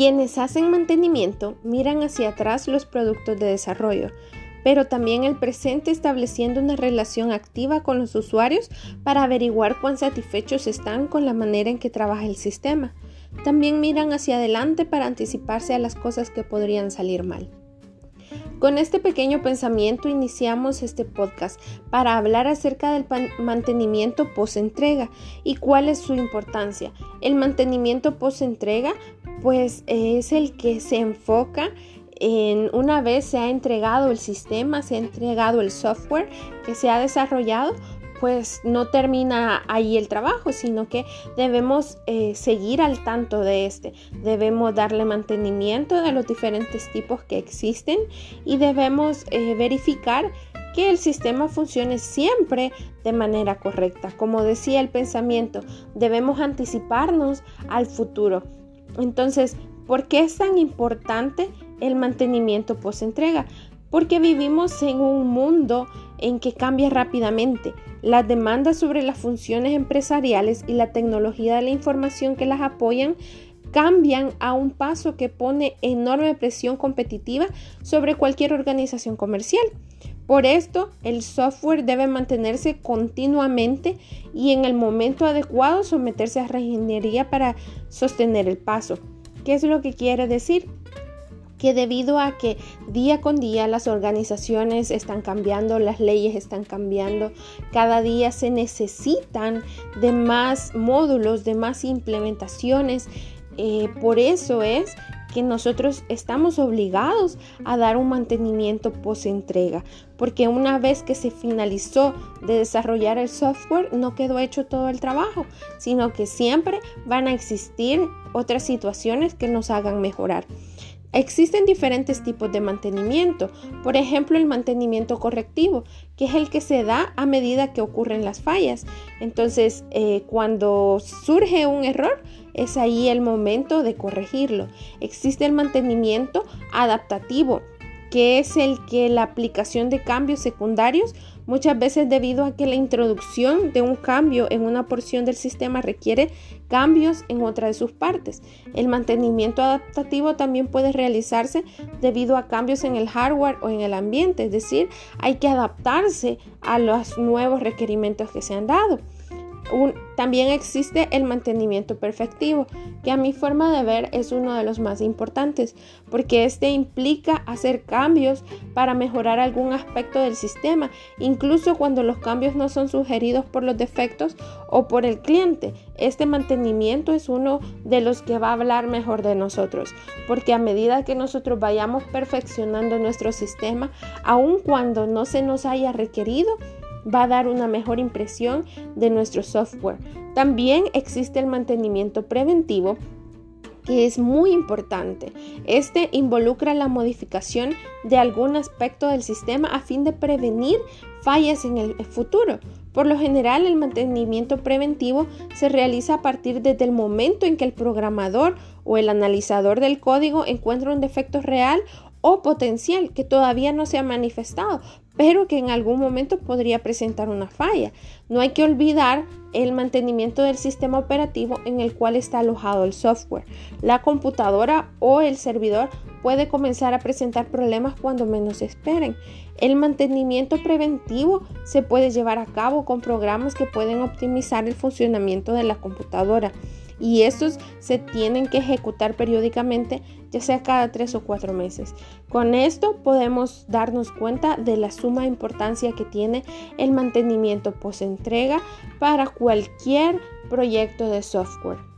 Quienes hacen mantenimiento miran hacia atrás los productos de desarrollo, pero también el presente estableciendo una relación activa con los usuarios para averiguar cuán satisfechos están con la manera en que trabaja el sistema. También miran hacia adelante para anticiparse a las cosas que podrían salir mal. Con este pequeño pensamiento iniciamos este podcast para hablar acerca del mantenimiento post-entrega y cuál es su importancia. El mantenimiento post-entrega pues es el que se enfoca en una vez se ha entregado el sistema, se ha entregado el software que se ha desarrollado, pues no termina ahí el trabajo, sino que debemos eh, seguir al tanto de este. Debemos darle mantenimiento de los diferentes tipos que existen y debemos eh, verificar que el sistema funcione siempre de manera correcta. Como decía el pensamiento, debemos anticiparnos al futuro. Entonces, ¿por qué es tan importante el mantenimiento post-entrega? Porque vivimos en un mundo en que cambia rápidamente. Las demandas sobre las funciones empresariales y la tecnología de la información que las apoyan cambian a un paso que pone enorme presión competitiva sobre cualquier organización comercial. Por esto, el software debe mantenerse continuamente y en el momento adecuado someterse a reingeniería para sostener el paso. ¿Qué es lo que quiere decir? que debido a que día con día las organizaciones están cambiando, las leyes están cambiando, cada día se necesitan de más módulos, de más implementaciones. Eh, por eso es que nosotros estamos obligados a dar un mantenimiento post entrega, porque una vez que se finalizó de desarrollar el software, no quedó hecho todo el trabajo, sino que siempre van a existir otras situaciones que nos hagan mejorar. Existen diferentes tipos de mantenimiento, por ejemplo el mantenimiento correctivo, que es el que se da a medida que ocurren las fallas. Entonces, eh, cuando surge un error, es ahí el momento de corregirlo. Existe el mantenimiento adaptativo, que es el que la aplicación de cambios secundarios muchas veces debido a que la introducción de un cambio en una porción del sistema requiere cambios en otra de sus partes. El mantenimiento adaptativo también puede realizarse debido a cambios en el hardware o en el ambiente, es decir, hay que adaptarse a los nuevos requerimientos que se han dado también existe el mantenimiento perfectivo, que a mi forma de ver es uno de los más importantes, porque este implica hacer cambios para mejorar algún aspecto del sistema, incluso cuando los cambios no son sugeridos por los defectos o por el cliente. Este mantenimiento es uno de los que va a hablar mejor de nosotros, porque a medida que nosotros vayamos perfeccionando nuestro sistema, aun cuando no se nos haya requerido, va a dar una mejor impresión de nuestro software. También existe el mantenimiento preventivo que es muy importante. Este involucra la modificación de algún aspecto del sistema a fin de prevenir fallas en el futuro. Por lo general, el mantenimiento preventivo se realiza a partir desde el momento en que el programador o el analizador del código encuentra un defecto real o potencial que todavía no se ha manifestado, pero que en algún momento podría presentar una falla. No hay que olvidar el mantenimiento del sistema operativo en el cual está alojado el software. La computadora o el servidor puede comenzar a presentar problemas cuando menos esperen. El mantenimiento preventivo se puede llevar a cabo con programas que pueden optimizar el funcionamiento de la computadora y estos se tienen que ejecutar periódicamente, ya sea cada tres o cuatro meses. Con esto podemos darnos cuenta de la suma importancia que tiene el mantenimiento post entrega para cualquier proyecto de software.